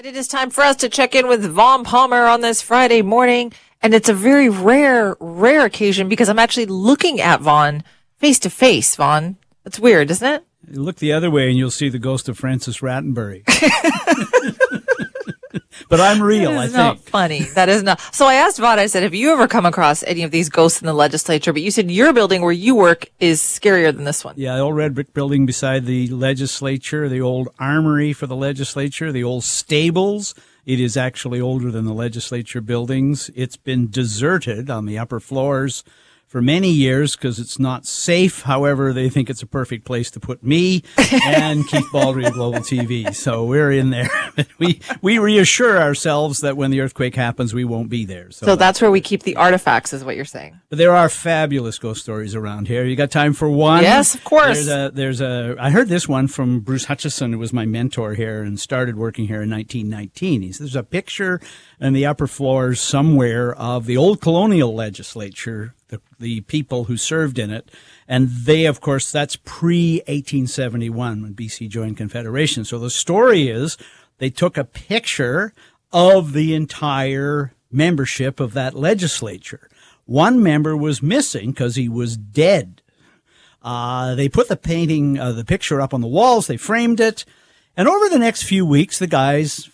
And it is time for us to check in with Vaughn Palmer on this Friday morning. And it's a very rare, rare occasion because I'm actually looking at Vaughn face to face, Vaughn. That's weird, isn't it? Look the other way and you'll see the ghost of Francis Rattenbury. but I'm real, I That is not think. funny. That is not. So I asked Vaughn, I said, have you ever come across any of these ghosts in the legislature? But you said your building where you work is scarier than this one. Yeah, the old red brick building beside the legislature, the old armory for the legislature, the old stables. It is actually older than the legislature buildings. It's been deserted on the upper floors for many years because it's not safe. However, they think it's a perfect place to put me and Keith Baldry of Global TV. So we're in there. we we reassure ourselves that when the earthquake happens, we won't be there. So that's where we keep the artifacts, is what you're saying. But there are fabulous ghost stories around here. You got time for one? Yes, of course. There's a, there's a, I heard this one from Bruce Hutchison, who was my mentor here and started working here in 1919. He says there's a picture in the upper floors somewhere of the old colonial legislature, the, the people who served in it. And they, of course, that's pre 1871 when BC joined Confederation. So the story is they took a picture of the entire membership of that legislature. One member was missing because he was dead. Uh, they put the painting, uh, the picture up on the walls. They framed it. And over the next few weeks, the guys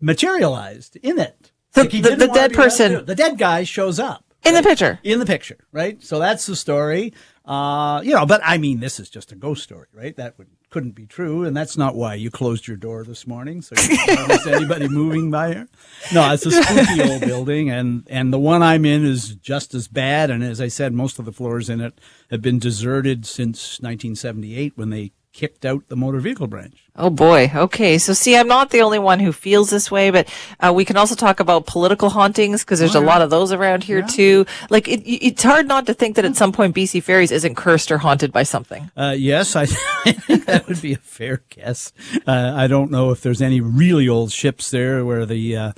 materialized in it. The- the- the dead be allowed to person- The dead guy shows up In the picture. in the picture, right? So that's the story. Uh, you know, but I mean, this is just a ghost story, right? That would couldn't be true, and that's not why you closed your door this morning, so you notice anybody moving by here. No, it's a spooky old building, and and the one I'm in is just as bad. And as I said, most of the floors in it have been deserted since 1978 when they kicked out the motor vehicle branch. Oh boy. Okay. So see, I'm not the only one who feels this way, but uh, we can also talk about political hauntings because there's a lot of those around here too. Like it, it's hard not to think that at some point BC Ferries isn't cursed or haunted by something. Uh, yes, I think that would be a fair guess. Uh, I don't know if there's any really old ships there where the uh,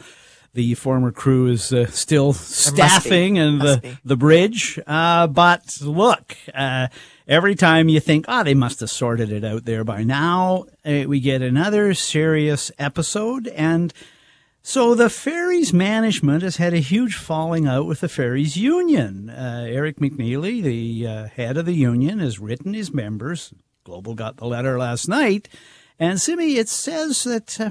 the former crew is uh, still staffing and the be. the bridge. Uh, but look, uh, every time you think, oh, they must have sorted it out there by now, uh, we get another serious episode and. So the ferries management has had a huge falling out with the ferries union. Uh, Eric McNeely, the uh, head of the union, has written his members. Global got the letter last night, and Simi, it says that uh,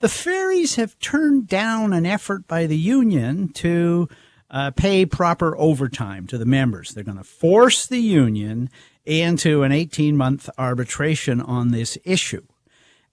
the ferries have turned down an effort by the union to uh, pay proper overtime to the members. They're going to force the union into an 18 month arbitration on this issue.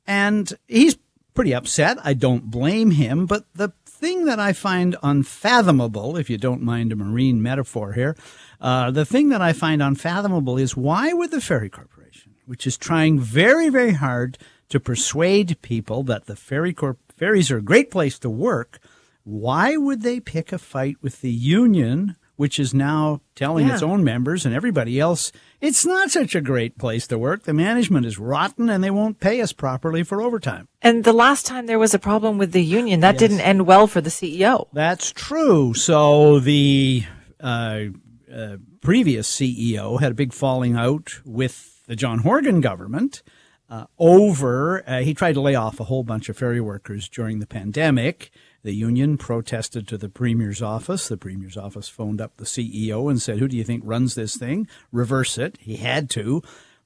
And he's pretty upset. I don't blame him. But the thing that I find unfathomable, if you don't mind a marine metaphor here, uh, the thing that I find unfathomable is why would the Ferry Corporation, which is trying very, very hard to persuade people that the ferry corp- ferries are a great place to work, why would they pick a fight with the union, which is now telling its own members and everybody else it's not such a great place to work. The management is rotten and they won't pay us properly for overtime. And the last time there was a problem with the union, that didn't end well for the CEO. That's true. So the uh, uh, previous CEO had a big falling out with the John Horgan government uh, over. Uh, he tried to lay off a whole bunch of ferry workers during the pandemic. The union protested to the premier's office. The premier's office phoned up the CEO and said, "Who do you think runs this thing? Reverse it." He had to.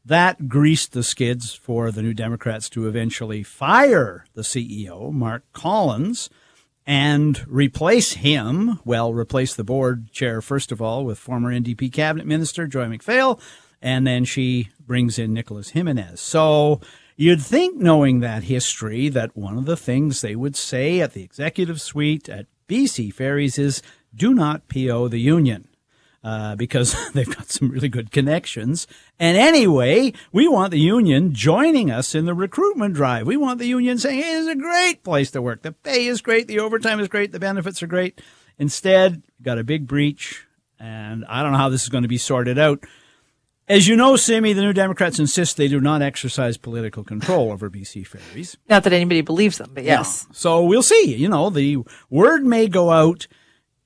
That greased the skids for the New Democrats to eventually fire the CEO, Mark Collins and replace him. Well, replace the board chair, first of all, with former NDP cabinet minister Joy McPhail, and then she brings in Nicolas Jimenez. So you'd think, knowing that history, that one of the things they would say at the executive suite at BC Ferries is do not PO the union. Uh, because they've got some really good connections. And anyway, we want the union joining us in the recruitment drive. We want the union saying, hey, a great place to work. The pay is great. The overtime is great. The benefits are great. Instead, got a big breach. And I don't know how this is going to be sorted out. As you know, Simi, the New Democrats insist they do not exercise political control over BC ferries. Not that anybody believes them, but yes. No. So we'll see. You know, the word may go out.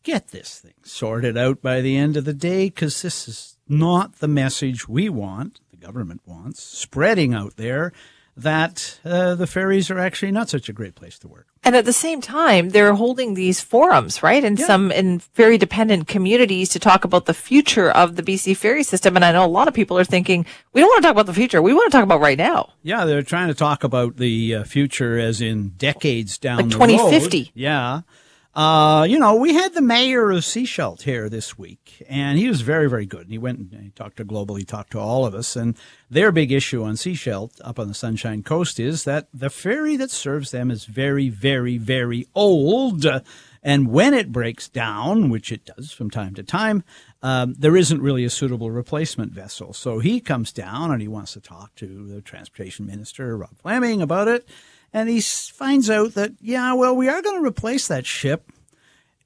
Get this thing sorted out by the end of the day because this is not the message we want, the government wants, spreading out there that uh, the ferries are actually not such a great place to work. And at the same time, they're holding these forums, right? In Yeah. some, in very dependent communities to talk about the future of the BC ferry system. And I know a lot of people are thinking, we don't want to talk about the future. We want to talk about right now. Yeah, they're trying to talk about the uh, future as in decades down Like the 2050. road. Yeah. Uh, you know, we had the mayor of Sechelt here this week, and he was very, very good. And he went and he talked to Global, he talked to all of us, and their big issue on Sechelt up on the Sunshine Coast is that the ferry that serves them is very, very, very old. And when it breaks down, which it does from time to time, um, there isn't really a suitable replacement vessel. So he comes down and he wants to talk to the transportation minister, Rob Fleming, about it. And he finds out that, yeah, well, we are going to replace that ship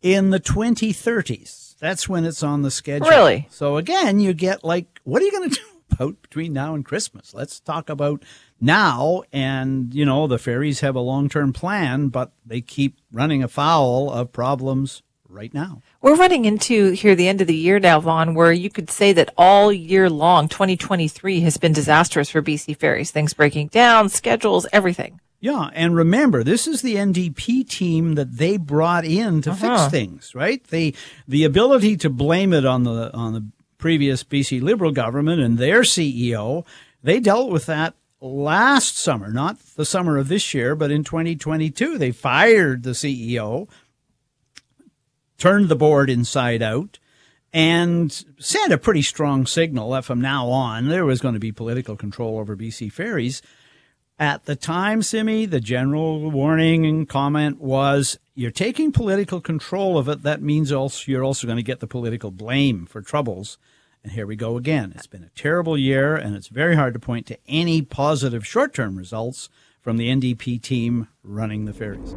in the 2030s. That's when it's on the schedule. Really? So again, you get like, what are you going to do about between now and Christmas? Let's talk about now. And, you know, the ferries have a long term plan, but they keep running afoul of problems right now. We're running into here the end of the year now, Vaughn, where you could say that all year long, 2023 has been disastrous for BC ferries. Things breaking down, schedules, everything. Yeah, and remember, this is the NDP team that they brought in to Uh-huh. fix things, right? The the ability to blame it on the on the previous BC Liberal government and their CEO, they dealt with that last summer, not the summer of this year, but in 2022, they fired the CEO, turned the board inside out, and sent a pretty strong signal that from now on there was going to be political control over BC ferries. At the time, Simi, the general warning and comment was you're taking political control of it. That means also you're also going to get the political blame for troubles. And here we go again. It's been a terrible year, and it's very hard to point to any positive short term results from the NDP team running the ferries.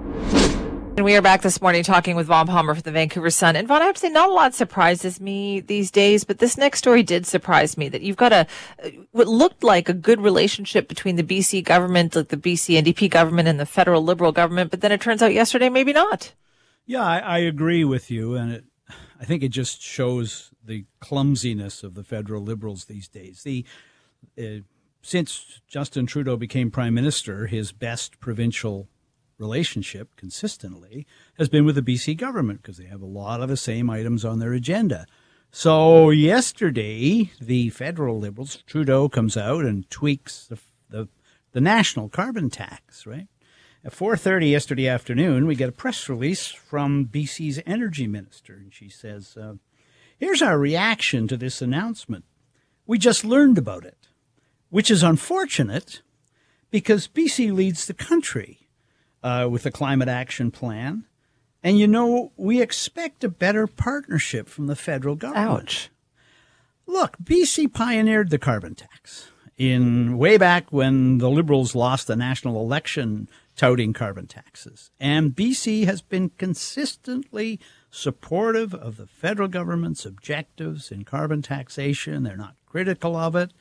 And we are back this morning talking with Vaughn Palmer from the Vancouver Sun. And Vaughn, I have to say, not a lot surprises me these days, but this next story did surprise me that you've got a, what looked like a good relationship between the BC government, like the BC NDP government and the federal Liberal government, but then it turns out yesterday, maybe not. Yeah, I, I agree with you, and it, I think it just shows the clumsiness of the federal liberals these days. The uh, since Justin Trudeau became prime minister, his best provincial relationship consistently has been with the BC government because they have a lot of the same items on their agenda. So yesterday, the federal liberals, Trudeau comes out and tweaks the the, the national carbon tax, right? At 4:30 yesterday afternoon, we get a press release from BC's energy minister, and she says, uh, "Here's our reaction to this announcement. We just learned about it, which is unfortunate because BC leads the country uh, with the climate action plan, and you know we expect a better partnership from the federal government." Ouch. Look, BC pioneered the carbon tax in way back when the Liberals lost the national election touting carbon taxes. And BC has been consistently supportive of the federal government's objectives in carbon taxation. They're not critical of it.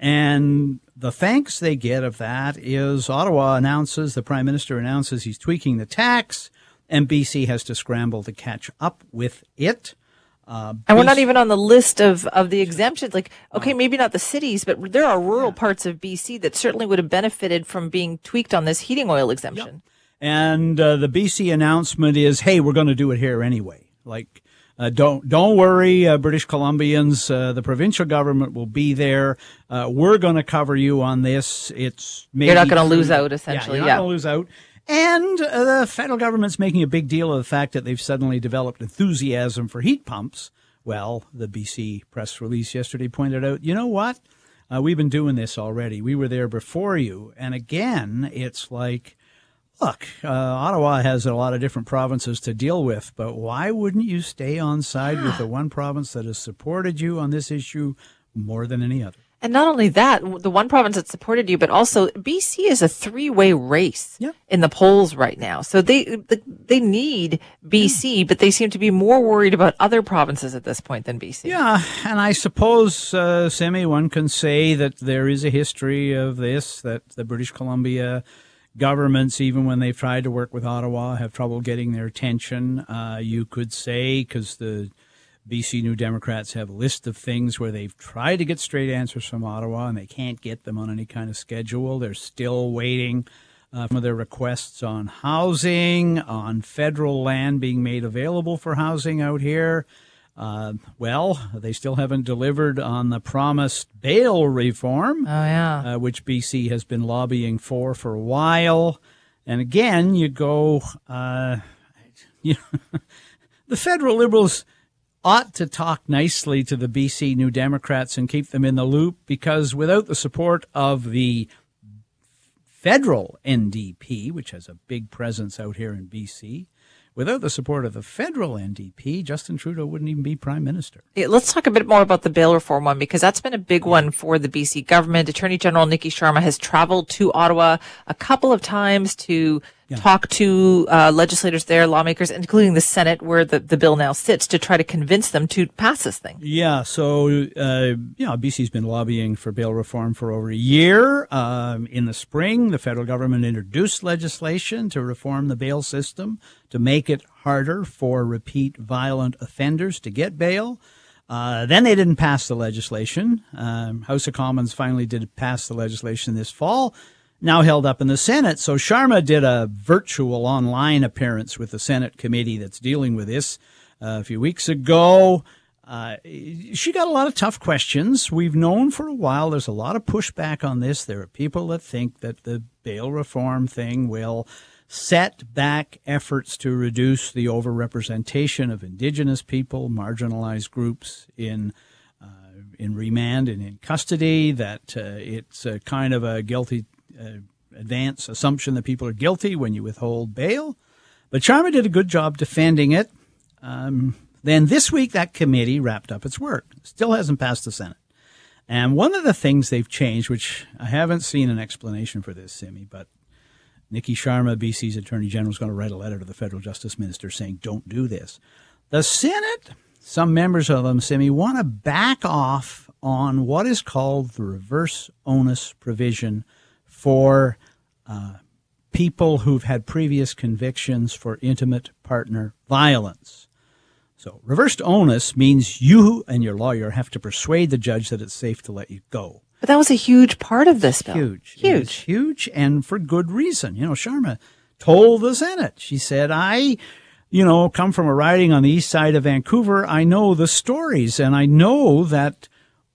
And the thanks they get of that is Ottawa announces, the Prime Minister announces he's tweaking the tax, and BC has to scramble to catch up with it. Uh, And we're not even on the list of, of the exemptions. Like, okay, maybe not the cities, but there are rural parts of BC that certainly would have benefited from being tweaked on this heating oil exemption. And uh, the BC announcement is, "Hey, we're going to do it here anyway. Like, uh, don't don't worry, uh, British Columbians. Uh, the provincial government will be there. Uh, we're going to cover you on this. It's maybe You're not gonna lose out, essentially, Yeah, you're yeah. not going to lose out." And uh, the federal government's making a big deal of the fact that they've suddenly developed enthusiasm for heat pumps. Well, the BC press release yesterday pointed out, you know what? Uh, we've been doing this already. We were there before you. And again, it's like, look, uh, Ottawa has a lot of different provinces to deal with, but why wouldn't you stay on side with the one province that has supported you on this issue more than any other? And not only that, the one province that supported you, but also BC is a three-way race Yeah. in the polls right now. So they they need BC, but they seem to be more worried about other provinces at this point than BC. Yeah, and I suppose, uh, Simi, one can say that there is a history of this, that the British Columbia governments, even when they've tried to work with Ottawa, have trouble getting their attention. Uh, you could say, because the BC New Democrats have a list of things where they've tried to get straight answers from Ottawa and they can't get them on any kind of schedule. They're still waiting uh, for their requests on housing, on federal land being made available for housing out here. Uh, well, they still haven't delivered on the promised bail reform, Oh yeah. uh, which BC has been lobbying for for a while. And again, you go, uh, you the federal liberals ought to talk nicely to the BC New Democrats and keep them in the loop because without the support of the federal NDP, which has a big presence out here in BC, without the support of the federal NDP, Justin Trudeau wouldn't even be prime minister. Yeah, let's talk a bit more about the bail reform one because that's been a big one for the BC government. Attorney General Nikki Sharma has traveled to Ottawa a couple of times to talk to uh, legislators there, lawmakers, including the Senate, where the, the bill now sits, to try to convince them to pass this thing. Yeah, so uh, you know, BC's been lobbying for bail reform for over a year. Um, in the spring, the federal government introduced legislation to reform the bail system to make it harder for repeat violent offenders to get bail. Uh, then they didn't pass the legislation. Um, House of Commons finally did pass the legislation this fall. Now held up in the Senate. So Sharma did a virtual online appearance with the Senate committee that's dealing with this uh, a few weeks ago. Uh, she got a lot of tough questions. We've known for a while there's a lot of pushback on this. There are people that think that the bail reform thing will set back efforts to reduce the overrepresentation of Indigenous people, marginalized groups in uh, in remand and in custody. That uh, it's a kind of a guilty advance assumption that people are guilty when you withhold bail. But Sharma did a good job defending it. Um, then this week, that committee wrapped up its work. Still hasn't passed the Senate. And one of the things they've changed, which I haven't seen an explanation for this, Simi, but Nikki Sharma, BC's Attorney General, is going to write a letter to the federal justice minister saying, don't do this. The Senate, some members of them, Simi, want to back off on what is called the reverse onus provision for uh, people who've had previous convictions for intimate partner violence. So, reversed onus means you and your lawyer have to persuade the judge that it's safe to let you go. But that was a huge part of this bill. Huge. Huge. huge, and for good reason. You know, Sharma told the Senate, she said, I, you know, come from a riding on the east side of Vancouver. I know the stories, and I know that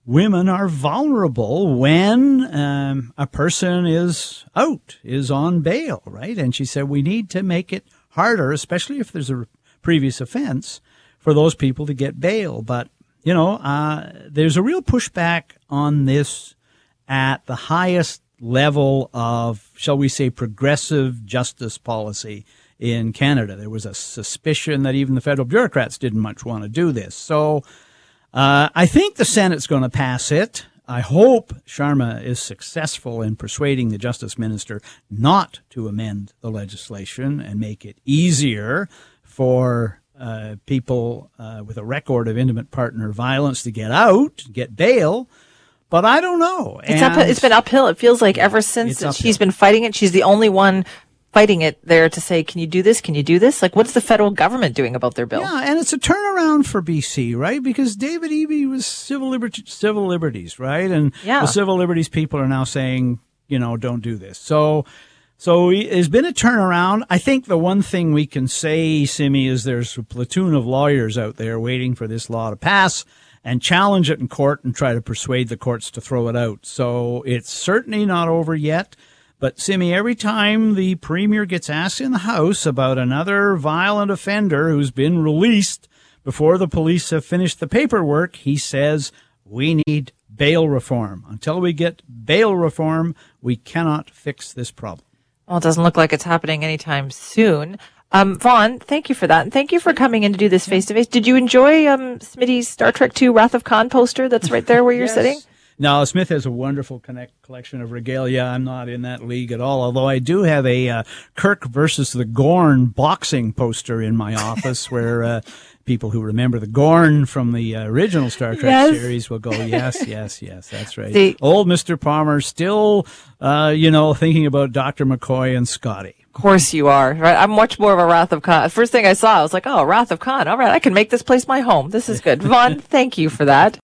women are vulnerable when um, a person is out, is on bail, right? And she said, we need to make it harder, especially if there's a previous offense, for those people to get bail. But, you know, uh, there's a real pushback on this at the highest level of, shall we say, progressive justice policy in Canada. There was a suspicion that even the federal bureaucrats didn't much want to do this. So uh, I think the Senate's going to pass it. I hope Sharma is successful in persuading the justice minister not to amend the legislation and make it easier for uh, people uh, with a record of intimate partner violence to get out, get bail. But I don't know. It's, up, it's been uphill. It feels like ever since it's that uphill. she's been fighting it. She's the only one fighting it there to say, can you do this? Can you do this? Like, what's the federal government doing about their bill? Yeah, and it's a turnaround for BC, right? Because David Eby was civil liberty, civil liberties, right? And Yeah. the civil liberties people are now saying, you know, don't do this. So, so there's been a turnaround. I think the one thing we can say, Simi, is there's a platoon of lawyers out there waiting for this law to pass and challenge it in court and try to persuade the courts to throw it out. So it's certainly not over yet. But Simi, every time the premier gets asked in the House about another violent offender who's been released before the police have finished the paperwork, he says, we need bail reform. Until we get bail reform, we cannot fix this problem. Well, it doesn't look like it's happening anytime soon. Um, Vaughn, thank you for that. And thank you for coming in to do this face to face. Did you enjoy um, Smitty's Star Trek II Wrath of Khan poster that's right there where you're sitting? No, Smith has a wonderful connect collection of regalia. I'm not in that league at all, although I do have a uh, Kirk versus the Gorn boxing poster in my office where uh, people who remember the Gorn from the uh, original Star Trek Yes. series will go, yes, yes, yes, that's right. The- Old Mr. Palmer still, uh, you know, thinking about Dr. McCoy and Scotty. Of course you are, right? I'm much more of a Wrath of Khan. First thing I saw, I was like, oh, Wrath of Khan. All right, I can make this place my home. This is good. Vaughn, thank you for that.